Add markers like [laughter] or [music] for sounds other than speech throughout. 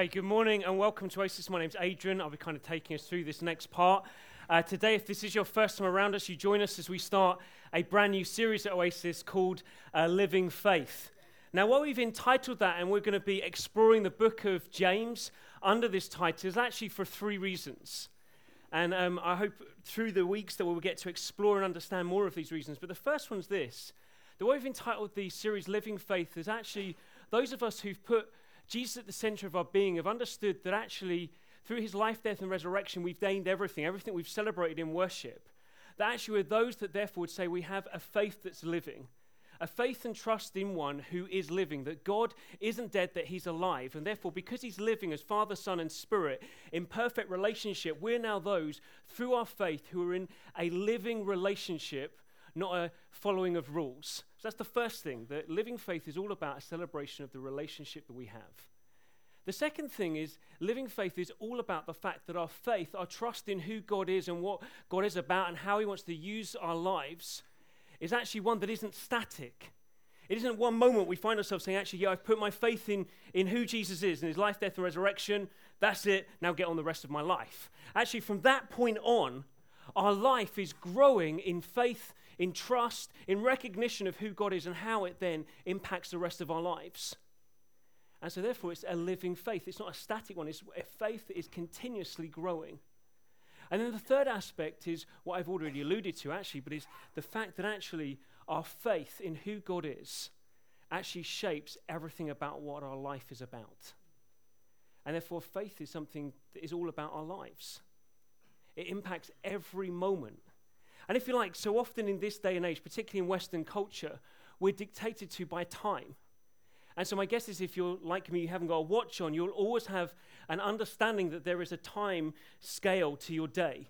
Okay, good morning and welcome to Oasis. My name's Adrian. I'll be kind of taking us through this next part. Uh, today, if this is your first time around us, you join us as we start a brand new series at Oasis called uh, Living Faith. Now, what we've entitled that, and we're going to be exploring the book of James under this title, is actually for three reasons. And um, I hope through the weeks that we'll get to explore and understand more of these reasons. But the first one's this the way we've entitled the series Living Faith is actually those of us who've put Jesus at the center of our being have understood that actually, through his life, death, and resurrection, we've gained everything, everything we've celebrated in worship. That actually we're those that therefore would say we have a faith that's living, a faith and trust in one who is living, that God isn't dead, that he's alive. And therefore, because he's living as Father, Son, and Spirit in perfect relationship, we're now those through our faith who are in a living relationship, not a following of rules. So that's the first thing. That living faith is all about a celebration of the relationship that we have. The second thing is living faith is all about the fact that our faith, our trust in who God is and what God is about and how He wants to use our lives, is actually one that isn't static. It isn't one moment we find ourselves saying, actually, yeah, I've put my faith in, in who Jesus is and his life, death, and resurrection. That's it. Now get on the rest of my life. Actually, from that point on, our life is growing in faith in trust, in recognition of who God is and how it then impacts the rest of our lives. And so, therefore, it's a living faith. It's not a static one, it's a faith that is continuously growing. And then the third aspect is what I've already alluded to, actually, but is the fact that actually our faith in who God is actually shapes everything about what our life is about. And therefore, faith is something that is all about our lives. It impacts every moment and if you like, so often in this day and age, particularly in Western culture, we're dictated to by time. And so my guess is if you're like me, you haven't got a watch on, you'll always have an understanding that there is a time scale to your day.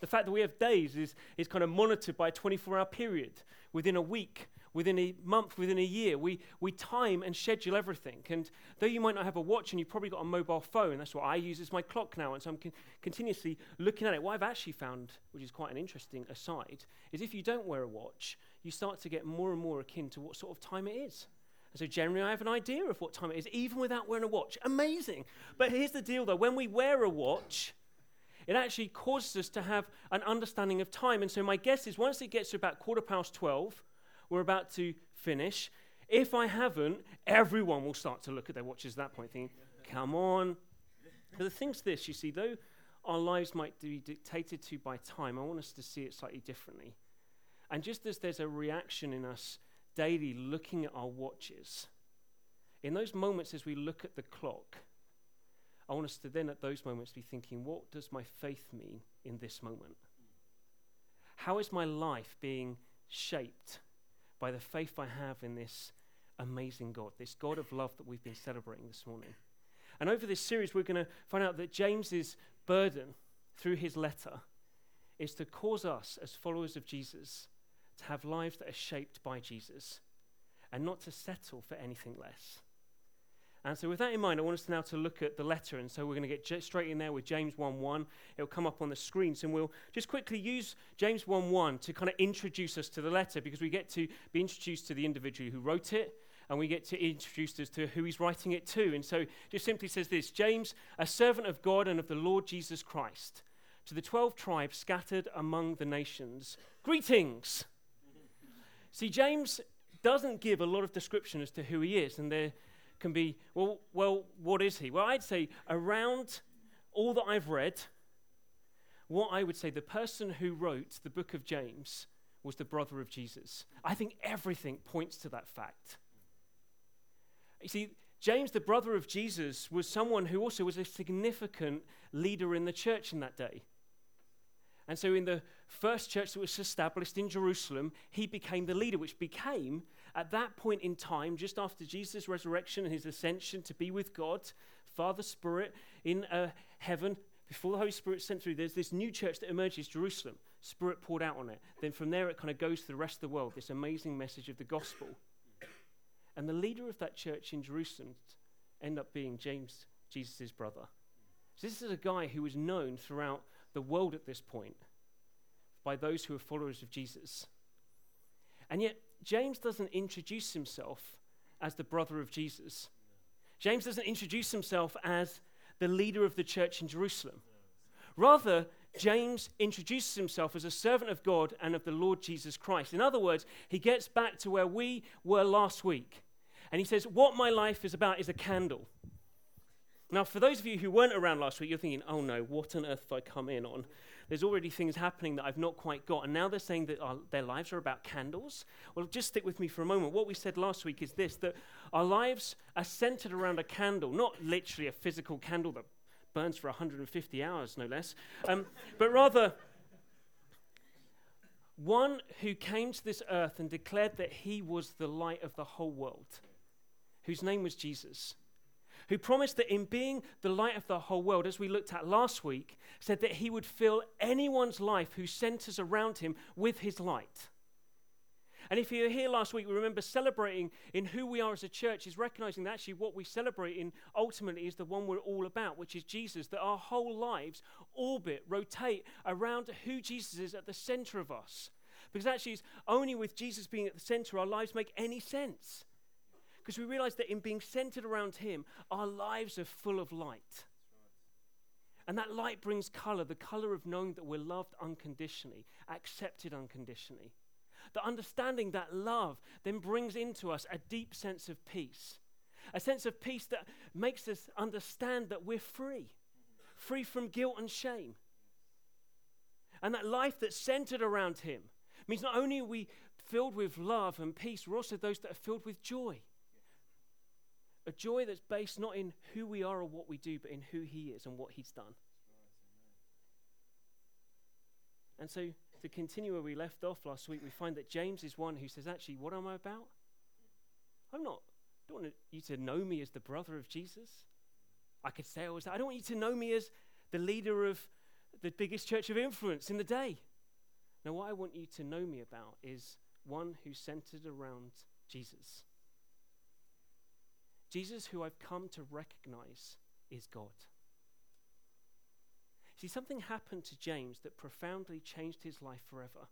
The fact that we have days is, is kind of monitored by a 24 hour period within a week within a month, within a year. We, we time and schedule everything. And though you might not have a watch and you've probably got a mobile phone, that's what I use as my clock now. And so I'm con- continuously looking at it. What I've actually found, which is quite an interesting aside, is if you don't wear a watch, you start to get more and more akin to what sort of time it is. And so generally, I have an idea of what time it is, even without wearing a watch. Amazing. But here's the deal, though. When we wear a watch, it actually causes us to have an understanding of time. And so my guess is once it gets to about quarter past 12, we're about to finish. If I haven't, everyone will start to look at their watches at that point, thinking, come on. But the thing's this you see, though our lives might be dictated to by time, I want us to see it slightly differently. And just as there's a reaction in us daily looking at our watches, in those moments as we look at the clock, I want us to then at those moments be thinking, what does my faith mean in this moment? How is my life being shaped by the faith I have in this amazing God, this God of love that we've been celebrating this morning. And over this series, we're going to find out that James's burden through his letter is to cause us, as followers of Jesus, to have lives that are shaped by Jesus and not to settle for anything less. And so, with that in mind, I want us now to look at the letter. And so, we're going to get j- straight in there with James 1 1. It'll come up on the screen. So, we'll just quickly use James 1 1 to kind of introduce us to the letter because we get to be introduced to the individual who wrote it and we get to introduce us to who he's writing it to. And so, just simply says this James, a servant of God and of the Lord Jesus Christ, to the 12 tribes scattered among the nations, greetings. See, James doesn't give a lot of description as to who he is. And there can be, well, well, what is he? Well, I'd say around all that I've read, what I would say the person who wrote the book of James was the brother of Jesus. I think everything points to that fact. You see, James, the brother of Jesus, was someone who also was a significant leader in the church in that day. And so, in the first church that was established in Jerusalem, he became the leader, which became at that point in time, just after Jesus' resurrection and his ascension to be with God, Father Spirit in uh, heaven, before the Holy Spirit sent through, there's this new church that emerges, Jerusalem. Spirit poured out on it. Then from there, it kind of goes to the rest of the world, this amazing message of the gospel. And the leader of that church in Jerusalem ended up being James, Jesus' brother. So this is a guy who was known throughout the world at this point by those who are followers of Jesus. And yet, James doesn't introduce himself as the brother of Jesus. James doesn't introduce himself as the leader of the church in Jerusalem. Rather, James introduces himself as a servant of God and of the Lord Jesus Christ. In other words, he gets back to where we were last week. And he says, What my life is about is a candle. Now, for those of you who weren't around last week, you're thinking, oh no, what on earth have I come in on? There's already things happening that I've not quite got. And now they're saying that our, their lives are about candles. Well, just stick with me for a moment. What we said last week is this that our lives are centered around a candle, not literally a physical candle that burns for 150 hours, no less, um, but rather one who came to this earth and declared that he was the light of the whole world, whose name was Jesus who promised that in being the light of the whole world, as we looked at last week, said that he would fill anyone's life who centers around him with his light. And if you were here last week, we remember celebrating in who we are as a church is recognizing that actually what we celebrate in ultimately is the one we're all about, which is Jesus, that our whole lives orbit, rotate around who Jesus is at the center of us. Because actually, it's only with Jesus being at the center our lives make any sense. Because we realize that in being centered around Him, our lives are full of light. And that light brings color the color of knowing that we're loved unconditionally, accepted unconditionally. The understanding that love then brings into us a deep sense of peace, a sense of peace that makes us understand that we're free, free from guilt and shame. And that life that's centered around Him means not only are we filled with love and peace, we're also those that are filled with joy. A joy that's based not in who we are or what we do, but in who He is and what He's done. And so, to continue where we left off last week, we find that James is one who says, Actually, what am I about? I'm not, I don't want you to know me as the brother of Jesus. I could say I was that. I don't want you to know me as the leader of the biggest church of influence in the day. Now, what I want you to know me about is one who's centered around Jesus. Jesus, who I've come to recognize, is God. See, something happened to James that profoundly changed his life forever.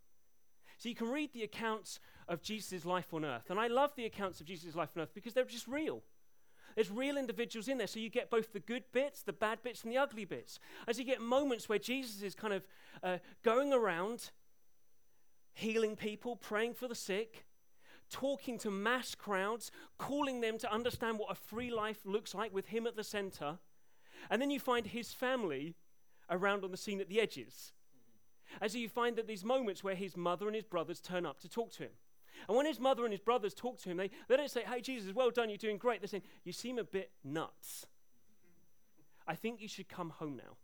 So you can read the accounts of Jesus' life on earth. And I love the accounts of Jesus' life on earth because they're just real. There's real individuals in there. So you get both the good bits, the bad bits, and the ugly bits. As you get moments where Jesus is kind of uh, going around, healing people, praying for the sick, talking to mass crowds, calling them to understand what a free life looks like with him at the center. And then you find his family around on the scene at the edges. As you find that these moments where his mother and his brothers turn up to talk to him. And when his mother and his brothers talk to him, they, they don't say, Hey, Jesus, well done, you're doing great. They're saying, You seem a bit nuts. I think you should come home now.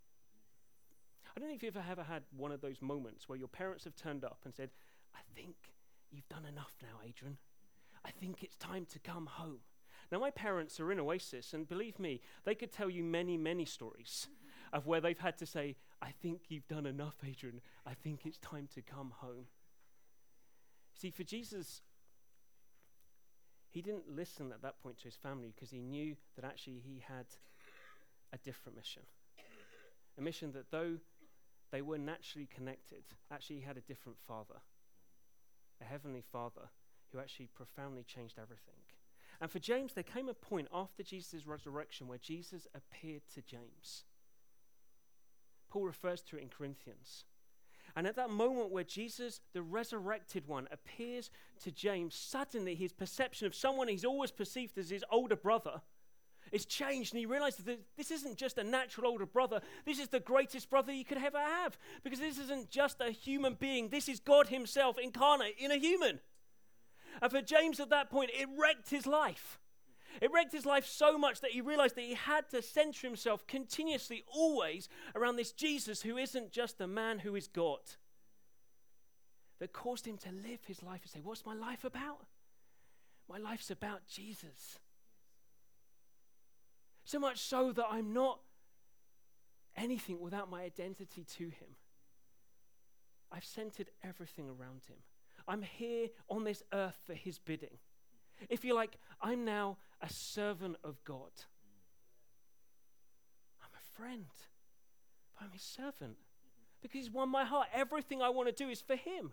I don't know if you've ever had one of those moments where your parents have turned up and said, I think You've done enough now, Adrian. I think it's time to come home. Now, my parents are in Oasis, and believe me, they could tell you many, many stories of where they've had to say, I think you've done enough, Adrian. I think it's time to come home. See, for Jesus, he didn't listen at that point to his family because he knew that actually he had a different mission. A mission that though they were naturally connected, actually he had a different father a heavenly Father who actually profoundly changed everything. And for James, there came a point after Jesus' resurrection where Jesus appeared to James. Paul refers to it in Corinthians. And at that moment where Jesus, the resurrected one, appears to James, suddenly his perception of someone he's always perceived as his older brother is changed. And he realizes that this isn't just a natural older brother, this is the greatest brother you could ever have. Because this isn't just a human being, this is God Himself incarnate in a human. And for James at that point, it wrecked his life. It wrecked his life so much that he realized that he had to center himself continuously, always, around this Jesus who isn't just a man who is God. That caused him to live his life and say, What's my life about? My life's about Jesus. So much so that I'm not anything without my identity to Him. I've centered everything around Him. I'm here on this earth for His bidding. If you like, I'm now a servant of God. I'm a friend, but I'm His servant because He's won my heart. Everything I want to do is for Him.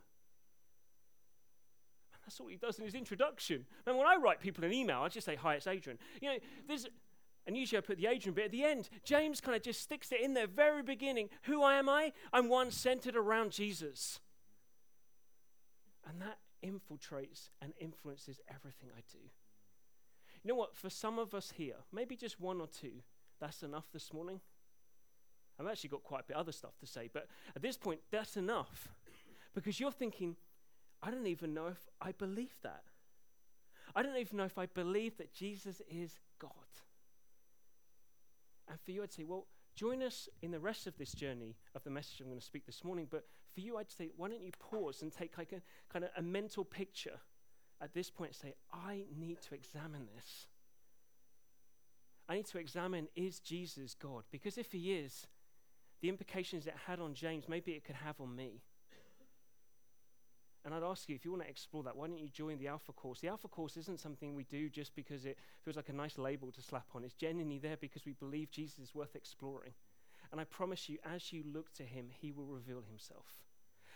That's all he does in his introduction. And when I write people an email, I just say, Hi, it's Adrian. You know, there's And usually I put the Adrian bit at the end. James kind of just sticks it in there, very beginning. Who am I? I'm one centered around Jesus. And that infiltrates and influences everything I do. You know what? For some of us here, maybe just one or two, that's enough this morning. I've actually got quite a bit other stuff to say, but at this point, that's enough. Because you're thinking, I don't even know if I believe that. I don't even know if I believe that Jesus is God. And for you, I'd say, well, join us in the rest of this journey of the message I'm going to speak this morning. But for you, I'd say, why don't you pause and take like a kind of a mental picture at this and say, I need to examine this. I need to examine is Jesus God? Because if he is, the implications it had on James, maybe it could have on me. And I'd ask you, if you want to explore that, why don't you join the Alpha course? The Alpha course isn't something we do just because it feels like a nice label to slap on. It's genuinely there because we believe Jesus is worth exploring. And I promise you, as you look to him, he will reveal himself.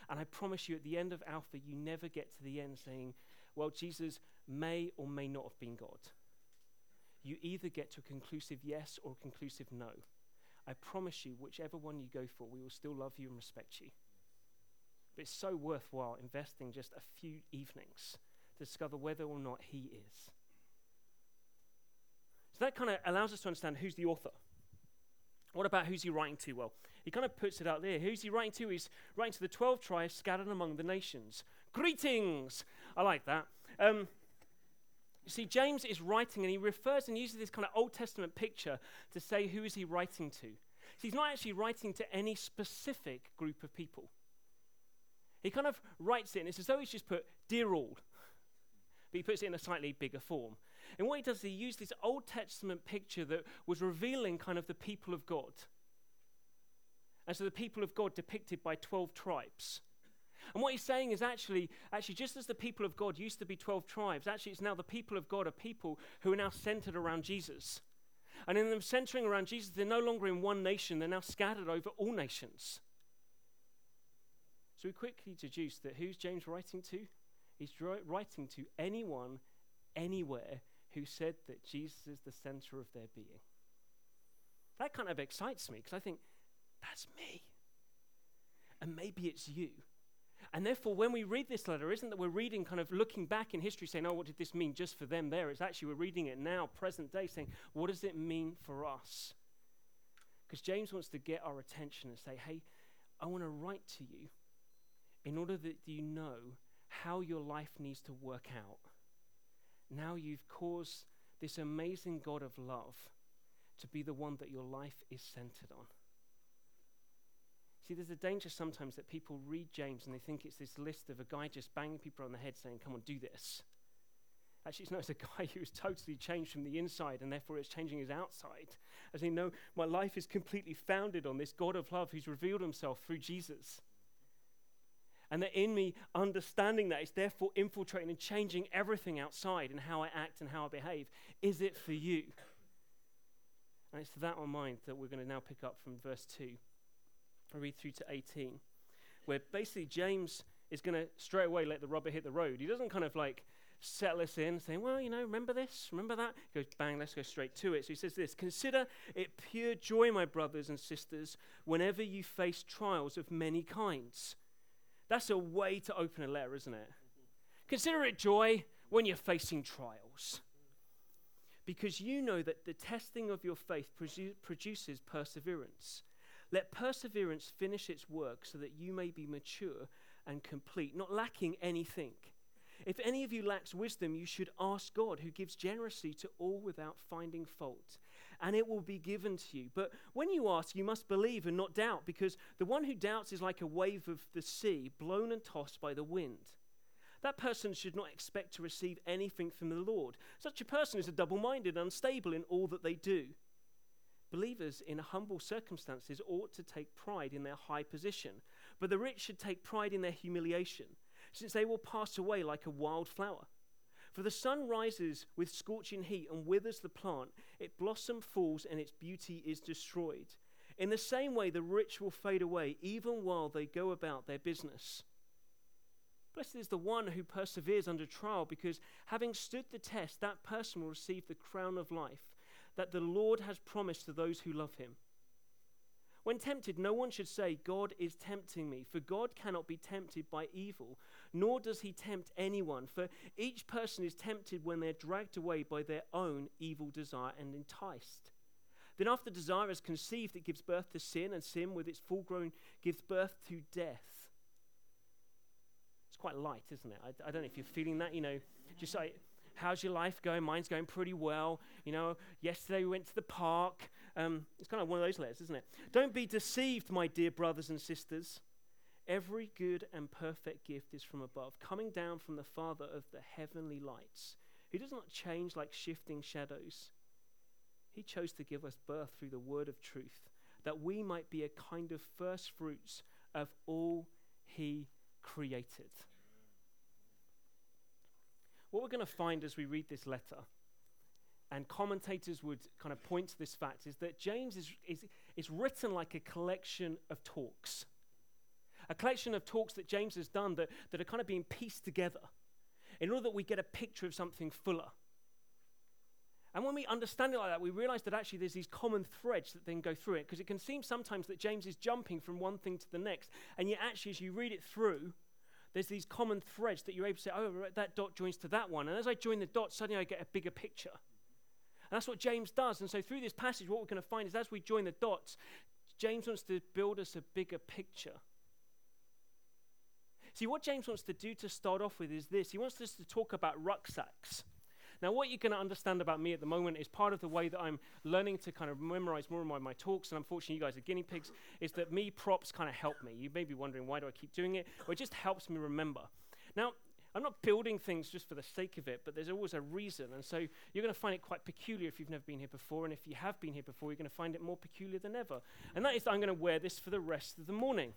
And I promise you, at the end of Alpha, you never get to the end saying, well, Jesus may or may not have been God. You either get to a conclusive yes or a conclusive no. I promise you, whichever one you go for, we will still love you and respect you. But it's so worthwhile investing just a few evenings to discover whether or not he is. So that kind of allows us to understand who's the author. What about who's he writing to? Well, he kind of puts it out there. Who's he writing to? He's writing to the 12 tribes scattered among the nations. Greetings! I like that. Um, you see, James is writing and he refers and uses this kind of Old Testament picture to say who is he writing to. So he's not actually writing to any specific group of people. He kind of writes it, and it's as though he's just put, Dear all. But he puts it in a slightly bigger form. And what he does is he uses this Old Testament picture that was revealing kind of the people of God. And so the people of God depicted by 12 tribes. And what he's saying is actually, actually, just as the people of God used to be 12 tribes, actually, it's now the people of God are people who are now centered around Jesus. And in them centering around Jesus, they're no longer in one nation, they're now scattered over all nations. So we quickly deduce that who's James writing to? He's writing to anyone, anywhere, who said that Jesus is the center of their being. That kind of excites me because I think, that's me. And maybe it's you. And therefore, when we read this letter, isn't that we're reading kind of looking back in history saying, oh, what did this mean just for them there? It's actually we're reading it now, present day, saying, what does it mean for us? Because James wants to get our attention and say, hey, I want to write to you in order that you know how your life needs to work out. Now you've caused this amazing God of love to be the one that your life is centered on. See, there's a danger sometimes that people read James and they think it's this list of a guy just banging people on the head saying, Come on, do this. Actually, it's not. It's a guy who's totally changed from the inside and therefore it's changing his outside. As they know, my life is completely founded on this God of love who's revealed himself through Jesus. And that in me, understanding that is therefore infiltrating and changing everything outside and how I act and how I behave. Is it for you? And it's that on mind that we're going to now pick up from verse 2. I read through to 18, where basically James is going to straight away let the rubber hit the road. He doesn't kind of like settle us in, saying, Well, you know, remember this? Remember that? He goes, Bang, let's go straight to it. So he says this Consider it pure joy, my brothers and sisters, whenever you face trials of many kinds that's a way to open a letter, isn't it? Consider it joy when you're facing trials. Because you know that the testing of your faith produces perseverance. Let perseverance finish its work so that you may be mature and complete, not lacking anything. If any of you lacks wisdom, you should ask God, who gives generously to all without finding fault and it will be given to you. But when you ask, you must believe and not doubt, because the one who doubts is like a wave of the sea, blown and tossed by the wind. That person should not expect to receive anything from the Lord. Such a person is a double minded, unstable in all that they do. Believers in humble circumstances ought to take pride in their high position, but the rich should take pride in their humiliation, since they will pass away like a wild flower. For the sun rises with scorching heat and withers the plant, its blossom falls and its beauty is destroyed. In the same way, the rich will fade away even while they go about their business. Blessed is the one who perseveres under trial, because having stood the test, that person will receive the crown of life that the Lord has promised to those who love him. When tempted, no one should say, God is tempting me, for God cannot be tempted by evil, nor does he tempt anyone. For each person is tempted when they're dragged away by their own evil desire and enticed. Then, after desire is conceived, it gives birth to sin, and sin, with its full grown, gives birth to death. It's quite light, isn't it? I, I don't know if you're feeling that. You know, just like How's your life going? Mine's going pretty well. You know, yesterday we went to the park. Um, it's kind of one of those letters, isn't it? Don't be deceived, my dear brothers and sisters. Every good and perfect gift is from above, coming down from the Father of the heavenly lights, who does not change like shifting shadows. He chose to give us birth through the word of truth, that we might be a kind of first fruits of all he created what we're going to find as we read this letter, and commentators would kind of point to this fact, is that James is, is, is written like a collection of talks. A collection of talks that James has done that, that are kind of being pieced together in order that we get a picture of something fuller. And when we understand it like that, we realize that actually there's these common threads that then go through it, because it can seem sometimes that James is jumping from one thing to the next. And yet, actually, as you read it through, there's these common threads that you're able to say, oh, that dot joins to that one. And as I join the dots, suddenly I get a bigger picture. And that's what James does. And so through this passage, what we're going to find is as we join the dots, James wants to build us a bigger picture. See, what James wants to do to start off with is this he wants us to talk about rucksacks. Now, what you're going to understand about me at the moment is part of the way that I'm learning to kind of memorize more of my, talks, and unfortunately, you guys are guinea pigs, is that me props kind of help me. You may be wondering, why do I keep doing it? Well, it just helps me remember. Now, I'm not building things just for the sake of it, but there's always a reason. And so you're going to find it quite peculiar if you've never been here before. And if you have been here before, you're going to find it more peculiar than ever. And that is that I'm going to wear this for the rest of the morning.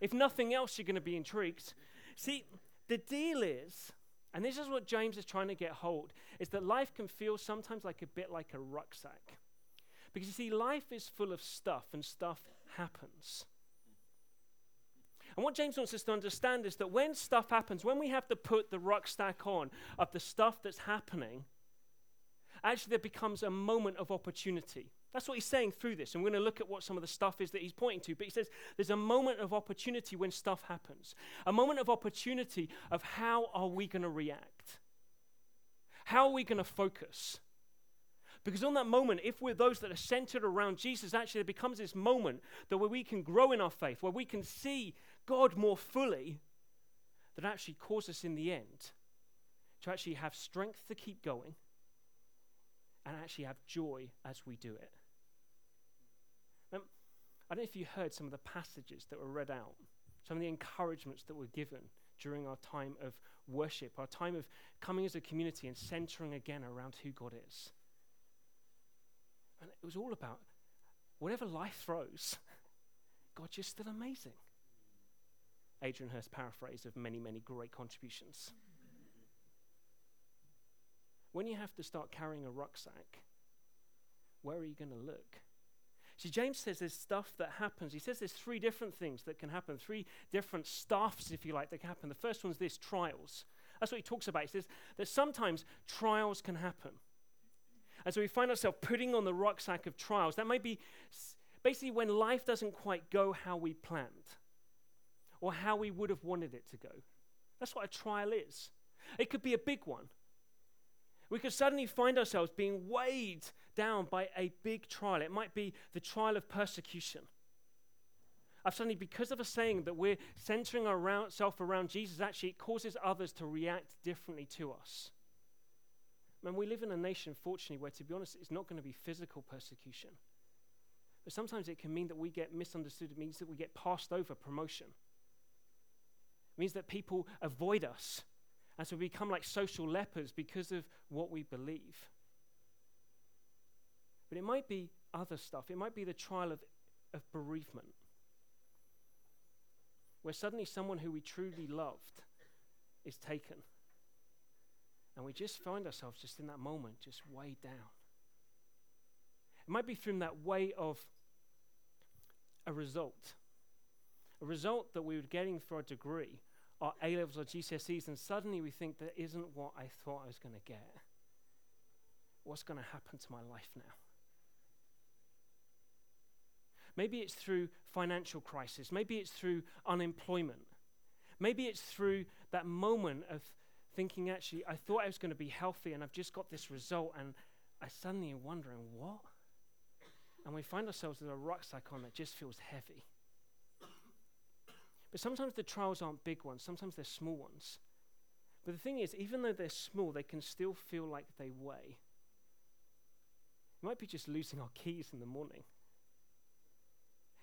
if nothing else, you're going to be intrigued. See, the deal is and this is what James is trying to get hold is that life can feel sometimes like a bit like a rucksack. Because you see, life is full of stuff, and stuff happens. And what James wants us to understand is that when stuff happens, when we have to put the rucksack on of the stuff that's happening, actually there becomes a moment of opportunity. That's what he's saying through this. And we're going to look at what some of the stuff is that he's pointing to. But he says there's a moment of opportunity when stuff happens, a moment of opportunity of how are we going to react? How are we going to focus? Because on that moment, if we're those that are centered around Jesus, actually there becomes this moment that where we can grow in our faith, where we can see God more fully, that actually causes us in the end to actually have strength to keep going and actually have joy as we do it. I don't know if you heard some of the passages that were read out, some of the encouragements that were given during our time of worship, our time of coming as a community and centering again around who God is. And it was all about whatever life throws, [laughs] God's just still amazing. Adrian Hurst paraphrase of many, many great contributions. When you have to start carrying a rucksack, where are you going to look? See, James says there's stuff that happens. He says there's three different things that can happen, three different staffs, if you like, that can happen. The first one's this trials. That's what he talks about. He says that sometimes trials can happen. And so we find ourselves putting on the rucksack of trials. That might be basically when life doesn't quite go how we planned or how we would have wanted it to go. That's what a trial is. It could be a big one. We could suddenly find ourselves being weighed down by a big trial. It might be the trial of persecution. I've suddenly, because of a saying that we're centering ourselves around Jesus, actually it causes others to react differently to us. Man, we live in a nation, fortunately, where, to be honest, it's not going to be physical persecution. But sometimes it can mean that we get misunderstood. It means that we get passed over promotion. It means that people avoid us and so we become like social lepers because of what we believe. But it might be other stuff. It might be the trial of, of bereavement, where suddenly someone who we truly loved is taken. And we just find ourselves just in that moment, just weighed down. It might be from that way of a result, a result that we were getting for a degree our A levels or GCSEs, and suddenly we think that isn't what I thought I was going to get. what's going to happen to my life now? Maybe it's through financial crisis. Maybe it's through unemployment. Maybe it's through that moment of thinking, actually, I thought I was going to be healthy and I've just got this result, and I suddenly am wondering, what? And we find ourselves with a rucksack on that just feels heavy. But sometimes the trials aren't big ones, sometimes they're small ones. But the thing is, even though they're small, they can still feel like they weigh. It might be just losing our keys in the morning.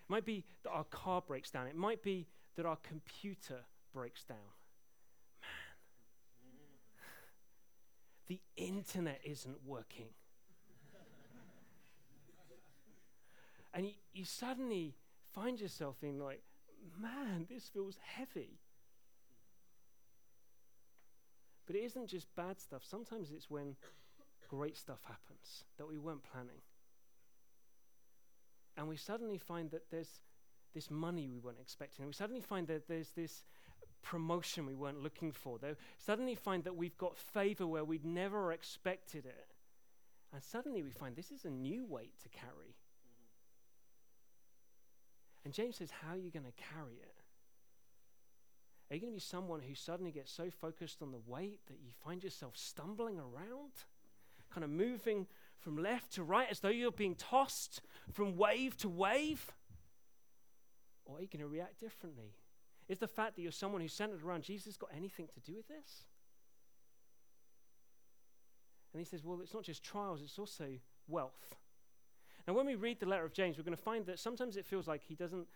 It might be that our car breaks down. It might be that our computer breaks down. Man, [laughs] the internet isn't working. [laughs] and you, you suddenly find yourself in like, man, this feels heavy. But it isn't just bad stuff. Sometimes it's when great stuff happens that we weren't planning. And we suddenly find that there's this money we weren't expecting. We suddenly find that there's this promotion we weren't looking for. They suddenly find that we've got favor where we'd never expected it. And suddenly we find this is a new weight to carry. And James says, How are you going to carry it? Are you going to be someone who suddenly gets so focused on the weight that you find yourself stumbling around, kind of moving from left to right as though you're being tossed from wave to wave? Or are you going to react differently? Is the fact that you're someone who's centered around Jesus got anything to do with this? And he says, Well, it's not just trials, it's also wealth. And when we read the letter of James, we're going to find that sometimes it feels like he doesn't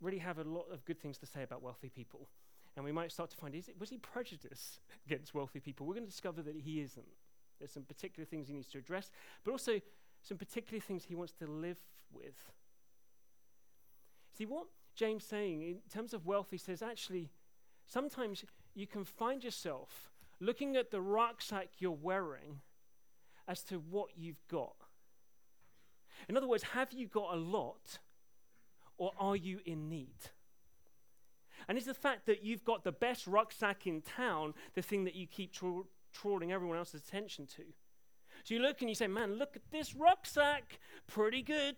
really have a lot of good things to say about wealthy people. And we might start to find, is it, was he prejudiced [laughs] against wealthy people? We're going to discover that he isn't. There's some particular things he needs to address, but also some particular things he wants to live with. See, what James saying in terms of wealth, he says, actually, sometimes you can find yourself looking at the rucksack you're wearing as to what you've got. In other words, have you got a lot or are you in need? And it's the fact that you've got the best rucksack in town, the thing that you keep tra- drawing everyone else's attention to. So you look and you say, man, look at this rucksack. Pretty good.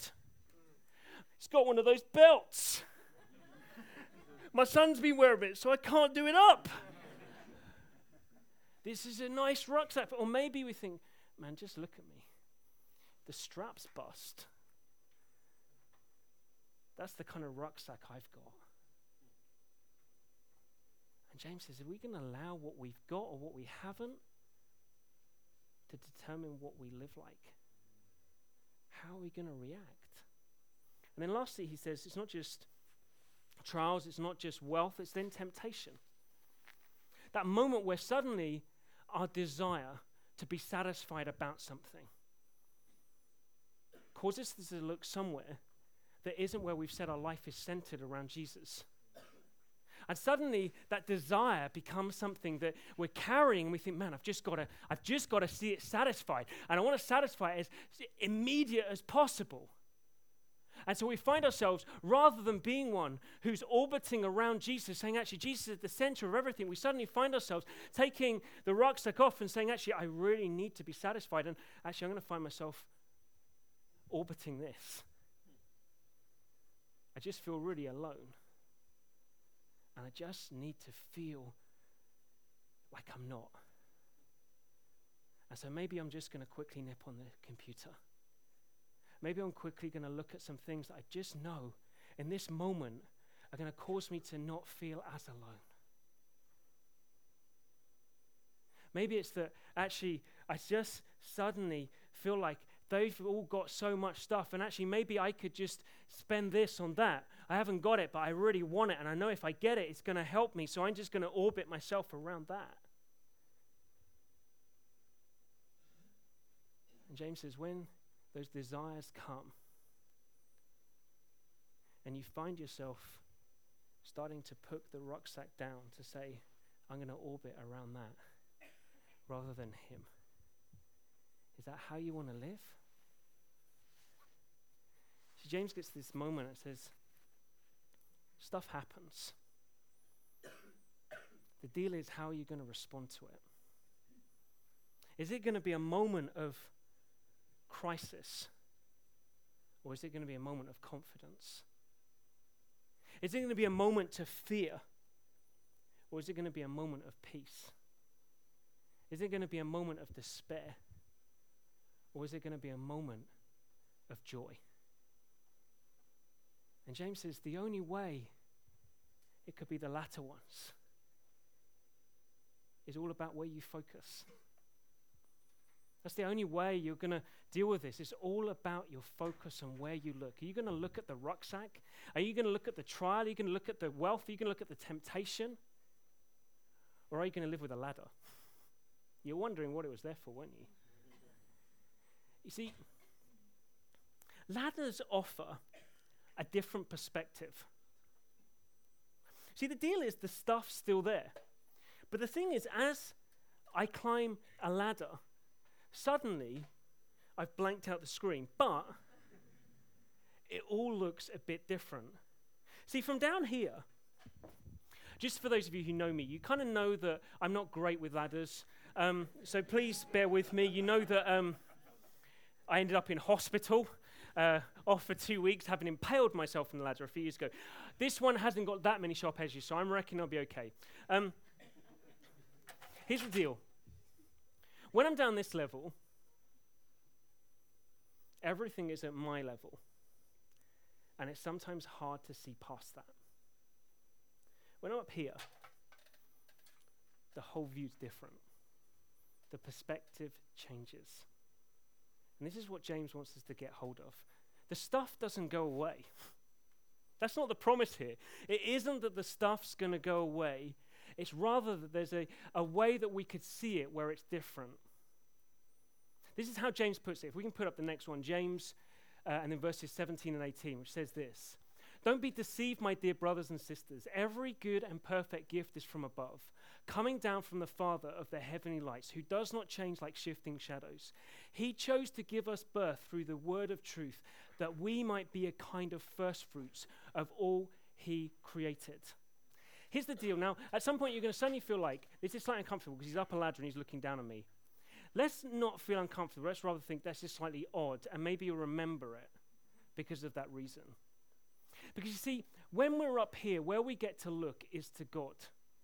It's got one of those belts. My son's been wearing it, so I can't do it up. this is a nice rucksack. Or maybe we think, man, just look at me the straps bust. That's the kind of rucksack I've got. And James says, are we going to allow what we've got or what we haven't to determine what we live like? How are we going to react? And then lastly, he says, it's not just trials, it's not just wealth, it's then temptation. That moment where suddenly our desire to be satisfied about something causes us to look somewhere that isn't where we've said our life is centered around Jesus. And suddenly that desire becomes something that we're carrying we think, man, I've just got to, I've just got to see it satisfied. And I want to satisfy it as immediate as possible. And so we find ourselves, rather than being one who's orbiting around Jesus, saying, actually, Jesus is at the center of everything, we suddenly find ourselves taking the rucksack off and saying, actually, I really need to be satisfied. And actually, I'm going to find myself orbiting this. I just feel really alone. And I just need to feel like I'm not. And so maybe I'm just going to quickly nip on the computer. Maybe I'm quickly going to look at some things that I just know in this moment are going to cause me to not feel as alone. Maybe it's that actually I just suddenly feel like they've all got so much stuff, and actually, maybe I could just spend this on that. I haven't got it, but I really want it, and I know if I get it, it's going to help me, so I'm just going to orbit myself around that. And James says, when those desires come, and you find yourself starting to put the rucksack down to say, I'm going to orbit around that rather than Him. Is that how you want to live? See, James gets this moment and says, stuff happens. The deal is how are you going to respond to it? Is it going to be a moment of crisis? Or is it going to be a moment of confidence? Is it going to be a moment to fear? Or is it going to be a moment of peace? Is it going to be a moment of despair? Or is it going to be a moment of joy? And James says the only way it could be the latter ones is all about where you focus. That's the only way you're going to deal with this. It's all about your focus and where you look. Are you going to look at the rucksack? Are you going to look at the trial? Are you going to look at the wealth? Are you going to look at the temptation? Or are you going to live with a ladder? You're wondering what it was there for, weren't you? You see, ladders offer a different perspective. See, the deal is the stuff's still there. But the thing is, as I climb a ladder, suddenly I've blanked out the screen, but it all looks a bit different. See, from down here, just for those of you who know me, you kind of know that I'm not great with ladders. Um, so please bear with me. You know that um, I ended up in hospital uh, off for two weeks, having impaled myself on the ladder a few years ago. This one hasn't got that many sharp edges, so I'm reckoning I'll be okay. Um, here's the deal when I'm down this level, everything is at my level, and it's sometimes hard to see past that. When I'm up here, the whole view's different. The perspective changes. And this is what James wants us to get hold of. The stuff doesn't go away. That's not the promise here. It isn't that the stuff's going to go away. It's rather that there's a, a way that we could see it where it's different. This is how James puts it. If we can put up the next one, James, uh, and then verses 17 and 18, which says this don't be deceived, my dear brothers and sisters. Every good and perfect gift is from above, coming down from the Father of the heavenly lights, who does not change like shifting shadows. He chose to give us birth through the word of truth, that we might be a kind of firstfruits of all he created. Here's the deal. Now, at some point, you're going to suddenly feel like this is slightly uncomfortable because he's up a ladder and he's looking down on me. Let's not feel uncomfortable. Let's rather think that's just slightly odd, and maybe you'll remember it because of that reason. Because you see, when we're up here, where we get to look is to God.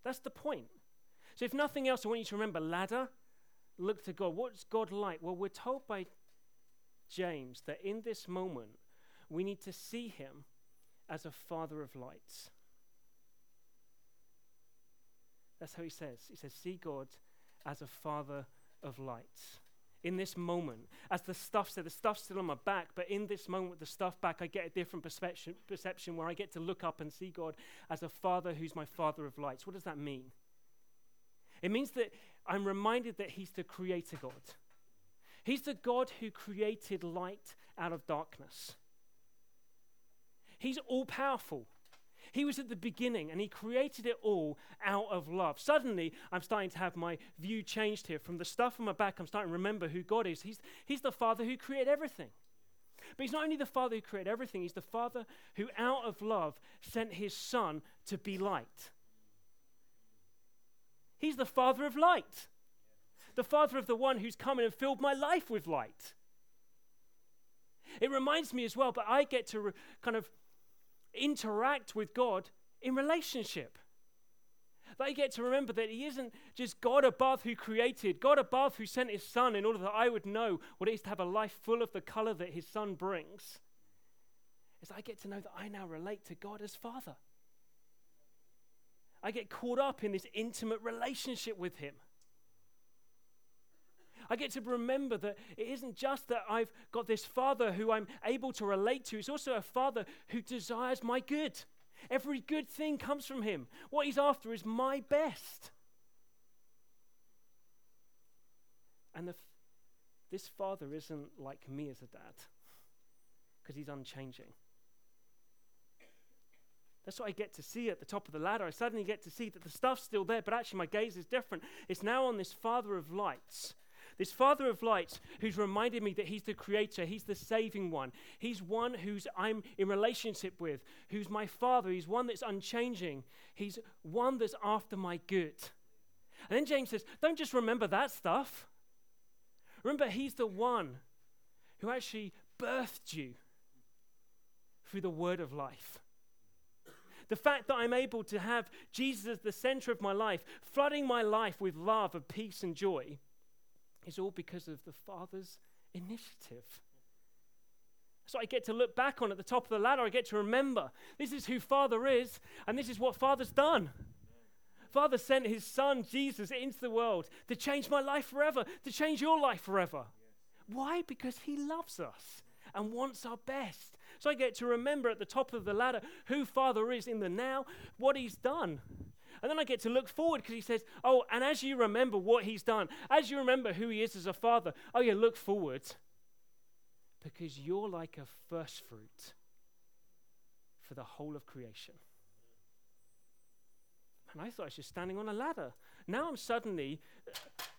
That's the point. So, if nothing else, I want you to remember ladder, look to God. What's God like? Well, we're told by James that in this moment, we need to see him as a father of lights. That's how he says. He says, See God as a father of lights in this moment, as the stuff said, the stuff's still on my back, but in this moment with the stuff back, I get a different perception, perception where I get to look up and see God as a father who's my father of lights. What does that mean? It means that I'm reminded that He's the creator God. He's the God who created light out of darkness. He's all powerful. He was at the beginning and he created it all out of love. Suddenly, I'm starting to have my view changed here. From the stuff on my back, I'm starting to remember who God is. He's, he's the Father who created everything. But he's not only the Father who created everything, he's the Father who, out of love, sent his Son to be light. He's the Father of light, the Father of the one who's come in and filled my life with light. It reminds me as well, but I get to re- kind of interact with God in relationship. I get to remember that He isn't just God above who created, God above who sent His Son in order that I would know what it is to have a life full of the color that His Son brings. Is I get to know that I now relate to God as Father. I get caught up in this intimate relationship with Him. I get to remember that it isn't just that I've got this father who I'm able to relate to, it's also a father who desires my good. Every good thing comes from him. What he's after is my best. And f- this father isn't like me as a dad because he's unchanging. That's what I get to see at the top of the ladder. I suddenly get to see that the stuff's still there, but actually my gaze is different. It's now on this Father of lights this Father of lights who's reminded me that He's the creator, He's the saving one. He's one who's I'm in relationship with, who's my Father. He's one that's unchanging. He's one that's after my good. And then James says, don't just remember that stuff. Remember, He's the one who actually birthed you through the word of life. The fact that I'm able to have Jesus as the center of my life, flooding my life with love and peace and joy, is all because of the Father's initiative. So I get to look back on at the top of the ladder. I get to remember this is who Father is, and this is what Father's done. Father sent his son Jesus into the world to change my life forever, to change your life forever. Why? Because he loves us and wants our best. So I get to remember at the top of the ladder who Father is in the now, what He's done. And then I get to look forward because He says, Oh, and as you remember what He's done, as you remember who He is as a Father, oh, yeah, look forward because you're like a first fruit for the whole of creation. And I thought I was just standing on a ladder. Now I'm suddenly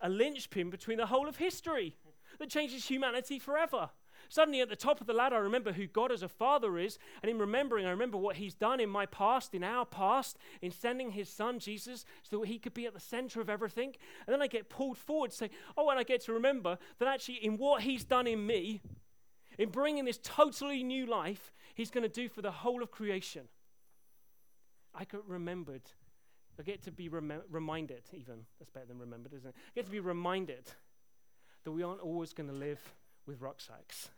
a linchpin between the whole of history that changes humanity forever. Suddenly, at the top of the ladder, I remember who God as a father is. And in remembering, I remember what he's done in my past, in our past, in sending his son, Jesus, so that he could be at the center of everything. And then I get pulled forward to say, oh, and I get to remember that actually, in what he's done in me, in bringing this totally new life, he's going to do for the whole of creation. I get remembered. I get to be rem- reminded, even. That's better than remembered, isn't it? I get to be reminded that we aren't always going to live with rucksacks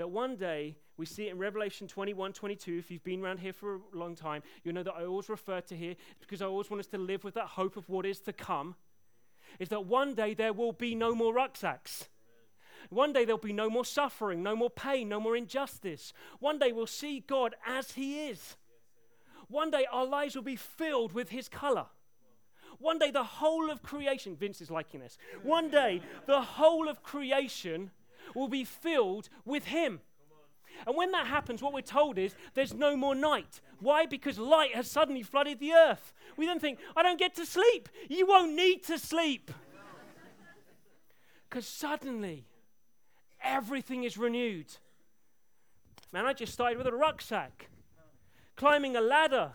that one day we see it in Revelation 21 22. If you've been around here for a long time, you know that I always refer to here because I always want us to live with that hope of what is to come. Is that one day there will be no more rucksacks. One day there'll be no more suffering, no more pain, no more injustice. One day we'll see God as He is. One day our lives will be filled with His color. One day the whole of creation, Vince is liking this. One day the whole of creation will be filled with Him. And when that happens, what we're told is there's no more night. Why? Because light has suddenly flooded the earth. We then think, I don't get to sleep. You won't need to sleep. Because suddenly everything is renewed. Man, I just started with a rucksack, climbing a ladder,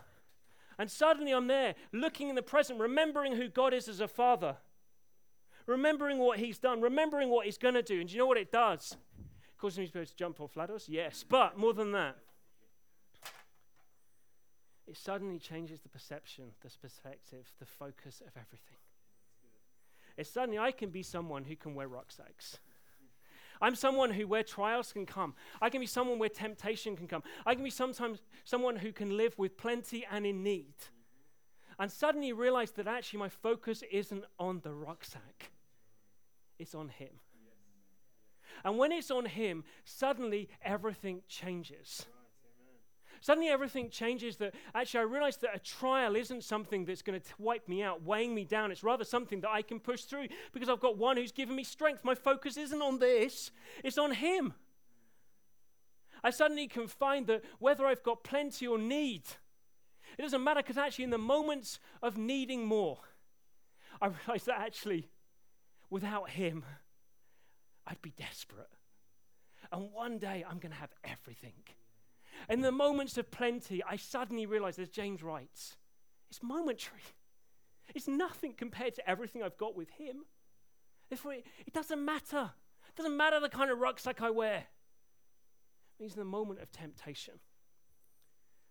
and suddenly I'm there, looking in the present, remembering who God is as a father remembering what he's done, remembering what he's going to do. And do you know what it does? Causes me to jump off ladders? Yes. But more than that, it suddenly changes the perception, the perspective, the focus of everything. It's suddenly I can be someone who can wear rucksacks. I'm someone who where trials can come. I can be someone where temptation can come. I can be sometimes someone who can live with plenty and in need. And suddenly realize that actually my focus isn't on the rucksack it's on Him. And when it's on Him, suddenly everything changes. Suddenly everything changes that actually I realize that a trial isn't something that's going to wipe me out, weighing me down. It's rather something that I can push through because I've got one who's given me strength. My focus isn't on this, it's on Him. I suddenly can find that whether I've got plenty or need, it doesn't matter because actually, in the moments of needing more, I realize that actually Without him, I'd be desperate. And one day I'm going to have everything. In the moments of plenty, I suddenly realize, as James writes, it's momentary. It's nothing compared to everything I've got with him. Therefore, it doesn't matter. It doesn't matter the kind of rucksack I wear. It means in the moment of temptation,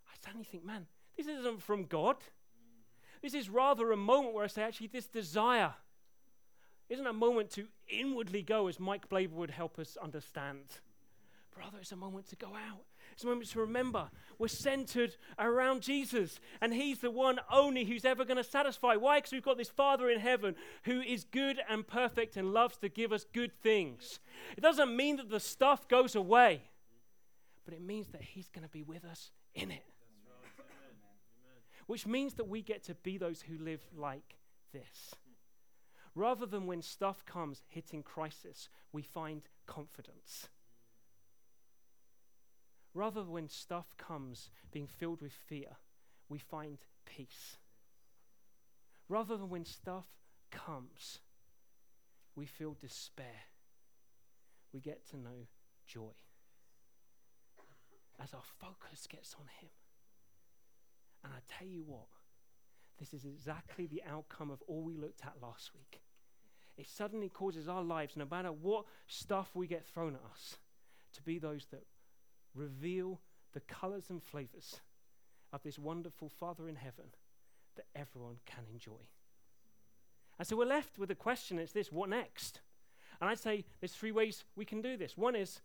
I suddenly think, man, this isn't from God. This is rather a moment where I say, actually, this desire isn't a moment to inwardly go, as Mike Blaber would help us understand. Brother, it's a moment to go out. It's a moment to remember we're centered around Jesus, and He's the one only who's ever going to satisfy. Why? Because we've got this Father in heaven who is good and perfect and loves to give us good things. It doesn't mean that the stuff goes away, but it means that He's going to be with us in it. Which means that we get to be those who live like this. Rather than when stuff comes hitting crisis, we find confidence. Rather than when stuff comes being filled with fear, we find peace. Rather than when stuff comes, we feel despair. We get to know joy. As our focus gets on Him. And I tell you what, this is exactly the outcome of all we looked at last week. It suddenly causes our lives, no matter what stuff we get thrown at us, to be those that reveal the colors and flavors of this wonderful Father in heaven that everyone can enjoy. And so we're left with a question it's this what next? And I'd say there's three ways we can do this. One is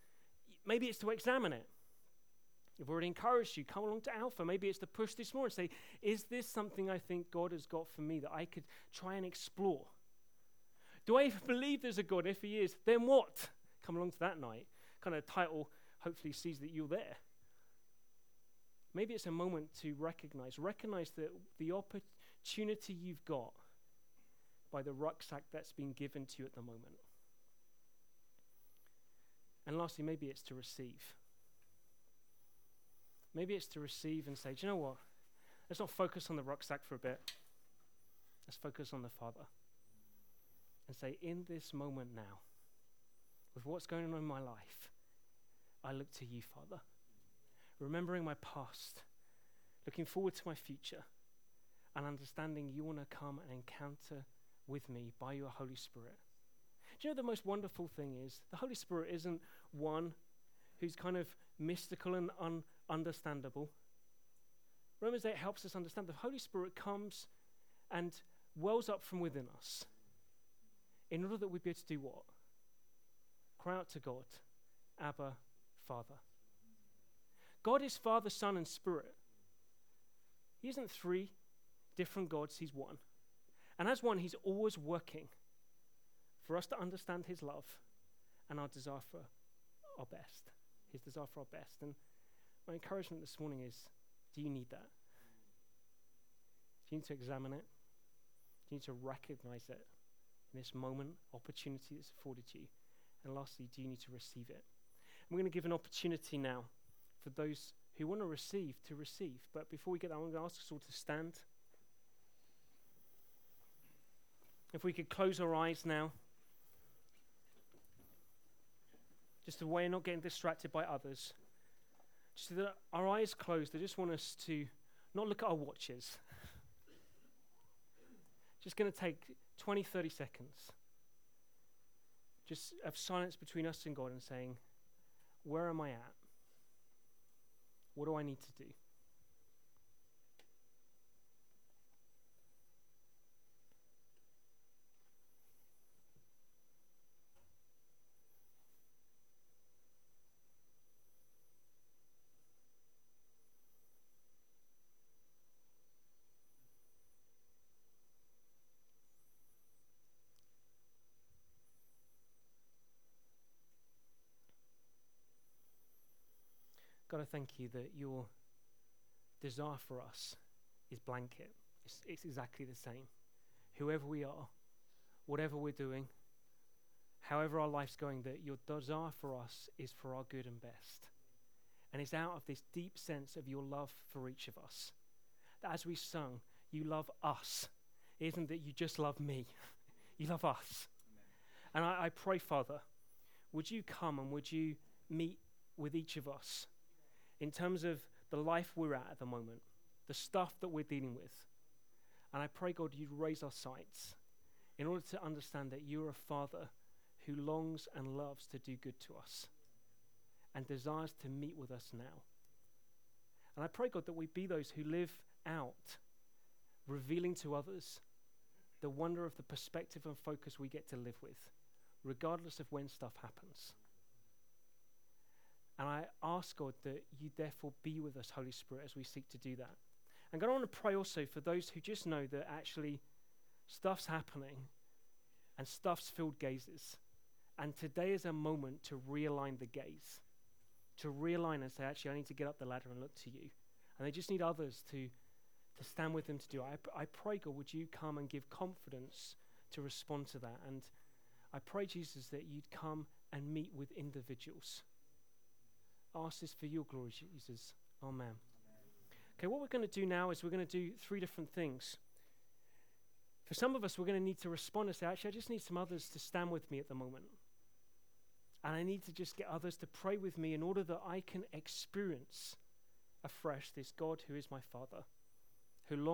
maybe it's to examine it. I've already encouraged you, come along to Alpha. Maybe it's to push this more and say, is this something I think God has got for me that I could try and explore? Do I even believe there's a God? If He is, then what? Come along to that night. Kind of title hopefully sees that you're there. Maybe it's a moment to recognize, recognize that the opportunity you've got by the rucksack that's been given to you at the moment. And lastly, maybe it's to receive. Maybe it's to receive and say, do you know what? Let's not focus on the rucksack for a bit. Let's focus on the Father. And say, in this moment now, with what's going on in my life, I look to you, Father. Remembering my past, looking forward to my future, and understanding you want to come and encounter with me by your Holy Spirit. Do you know the most wonderful thing is? The Holy Spirit isn't one who's kind of mystical and ununderstandable. Romans 8 helps us understand the Holy Spirit comes and wells up from within us in order that we be able to do what? Cry out to God, Abba, Father. God is Father, Son, and Spirit. He isn't three different gods, He's one. And as one, He's always working for us to understand His love and our desire for our best. His desire for our best. And my encouragement this morning is do you need that? Do you need to examine it? Do you need to recognize it in this moment, opportunity that's afforded you? And lastly, do you need to receive it? I'm going to give an opportunity now for those who want to receive to receive. But before we get that, I'm going to ask us all to stand. If we could close our eyes now. Just a way of not getting distracted by others. Just so that our eyes closed, I just want us to not look at our watches. [laughs] just going to take 20, 30 seconds. Just of silence between us and God and saying, Where am I at? What do I need to do? I thank you that your desire for us is blanket. It's, it's exactly the same. Whoever we are, whatever we're doing, however our life's going, that your desire for us is for our good and best. And it's out of this deep sense of your love for each of us. That as we sung, you love us. It isn't that you just love me, [laughs] you love us. Amen. And I, I pray, Father, would you come and would you meet with each of us in terms of the life we're at at the moment, the stuff that we're dealing with. And I pray, God, you'd raise our sights in order to understand that you're a Father who longs and loves to do good to us and desires to meet with us now. And I pray, God, that we be those who live out, revealing to others the wonder of the perspective and focus we get to live with, regardless of when stuff happens. And I ask God that you therefore be with us, Holy Spirit, as we seek to do that. And God, I want to pray also for those who just know that actually stuff's happening and stuff's filled gazes. And today is a moment to realign the gaze, to realign and say, actually, I need to get up the ladder and look to you. And they just need others to, to stand with them to do it. I, I pray, God, would you come and give confidence to respond to that? And I pray, Jesus, that you'd come and meet with individuals ask this for your glory, Jesus. Amen. Okay, what we're going to do now is we're going to do three different things. For some of us, we're going to need to respond and say, actually, I just need some others to stand with me at the moment. And I need to just get others to pray with me in order that I can experience afresh this God who is my Father.